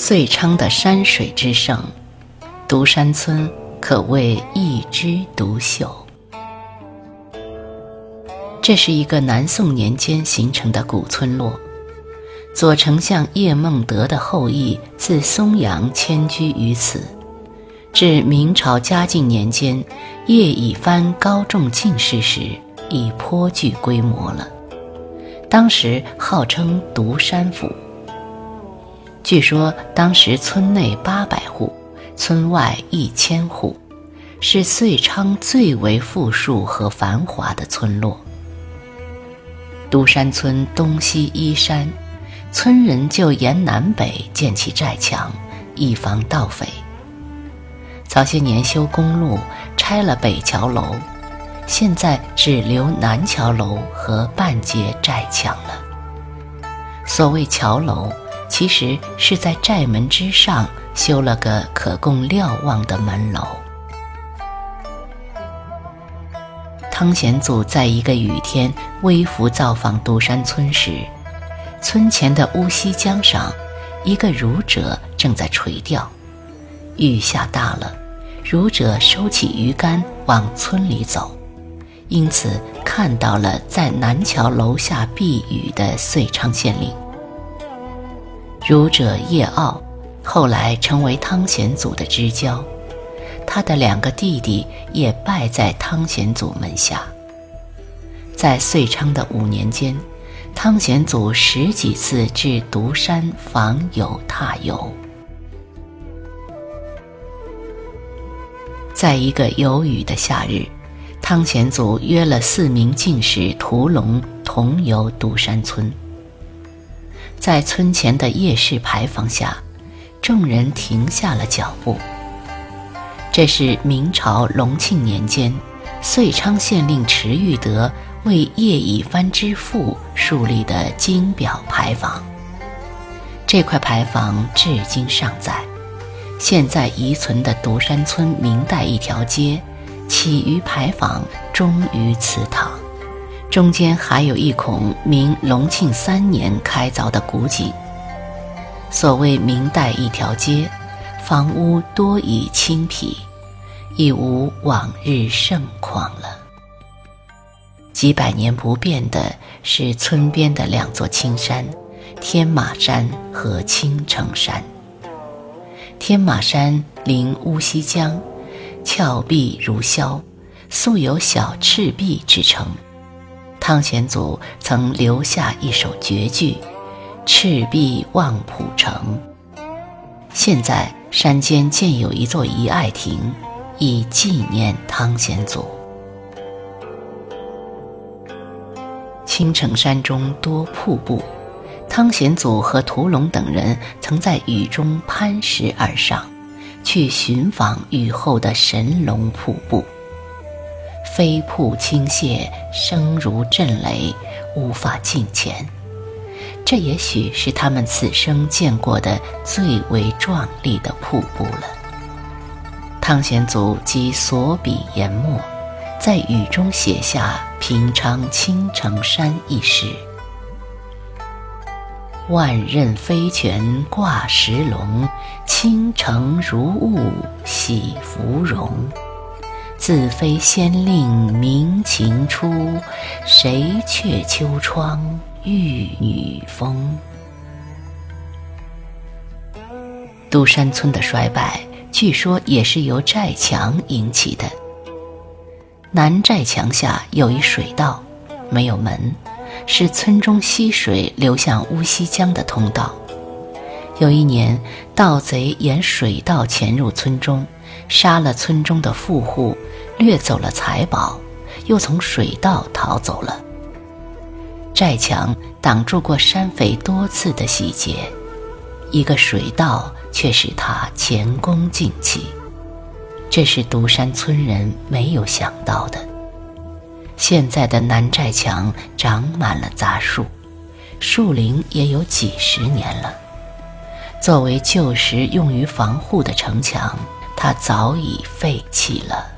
遂昌的山水之胜，独山村可谓一枝独秀。这是一个南宋年间形成的古村落，左丞相叶梦得的后裔自松阳迁居于此，至明朝嘉靖年间，叶以藩高中进士时，已颇具规模了。当时号称独山府。据说当时村内八百户，村外一千户，是遂昌最为富庶和繁华的村落。独山村东西依山，村人就沿南北建起寨墙，以防盗匪。早些年修公路，拆了北桥楼，现在只留南桥楼和半截寨墙了。所谓桥楼。其实是在寨门之上修了个可供瞭望的门楼。汤显祖在一个雨天微服造访独山村时，村前的乌溪江上，一个儒者正在垂钓。雨下大了，儒者收起鱼竿往村里走，因此看到了在南桥楼下避雨的遂昌县令。儒者叶傲，后来成为汤显祖的知交，他的两个弟弟也拜在汤显祖门下。在遂昌的五年间，汤显祖十几次至独山访友踏游。在一个有雨的夏日，汤显祖约了四名进士屠龙同游独山村。在村前的夜市牌坊下，众人停下了脚步。这是明朝隆庆年间，遂昌县令池玉德为叶以藩之父树立的金表牌坊。这块牌坊至今尚在。现在遗存的独山村明代一条街，起于牌坊，终于祠堂。中间还有一孔明隆庆三年开凿的古井。所谓明代一条街，房屋多已清皮，已无往日盛况了。几百年不变的是村边的两座青山：天马山和青城山。天马山临乌溪江，峭壁如削，素有小赤壁之称。汤显祖曾留下一首绝句：“赤壁望浦城。”现在山间建有一座遗爱亭，以纪念汤显祖。青城山中多瀑布，汤显祖和屠龙等人曾在雨中攀石而上，去寻访雨后的神龙瀑布。飞瀑倾泻，声如震雷，无法近前。这也许是他们此生见过的最为壮丽的瀑布了。汤显祖即所笔研墨，在雨中写下《平昌青城山》一诗：“万仞飞泉挂石龙，倾城如雾喜芙蓉。”自非仙令明情出，谁却秋窗玉女风？独山村的衰败，据说也是由寨墙引起的。南寨墙下有一水道，没有门，是村中溪水流向乌溪江的通道。有一年，盗贼沿水道潜入村中，杀了村中的富户。掠走了财宝，又从水道逃走了。寨墙挡住过山匪多次的洗劫，一个水道却使他前功尽弃。这是独山村人没有想到的。现在的南寨墙长满了杂树，树龄也有几十年了。作为旧时用于防护的城墙，它早已废弃了。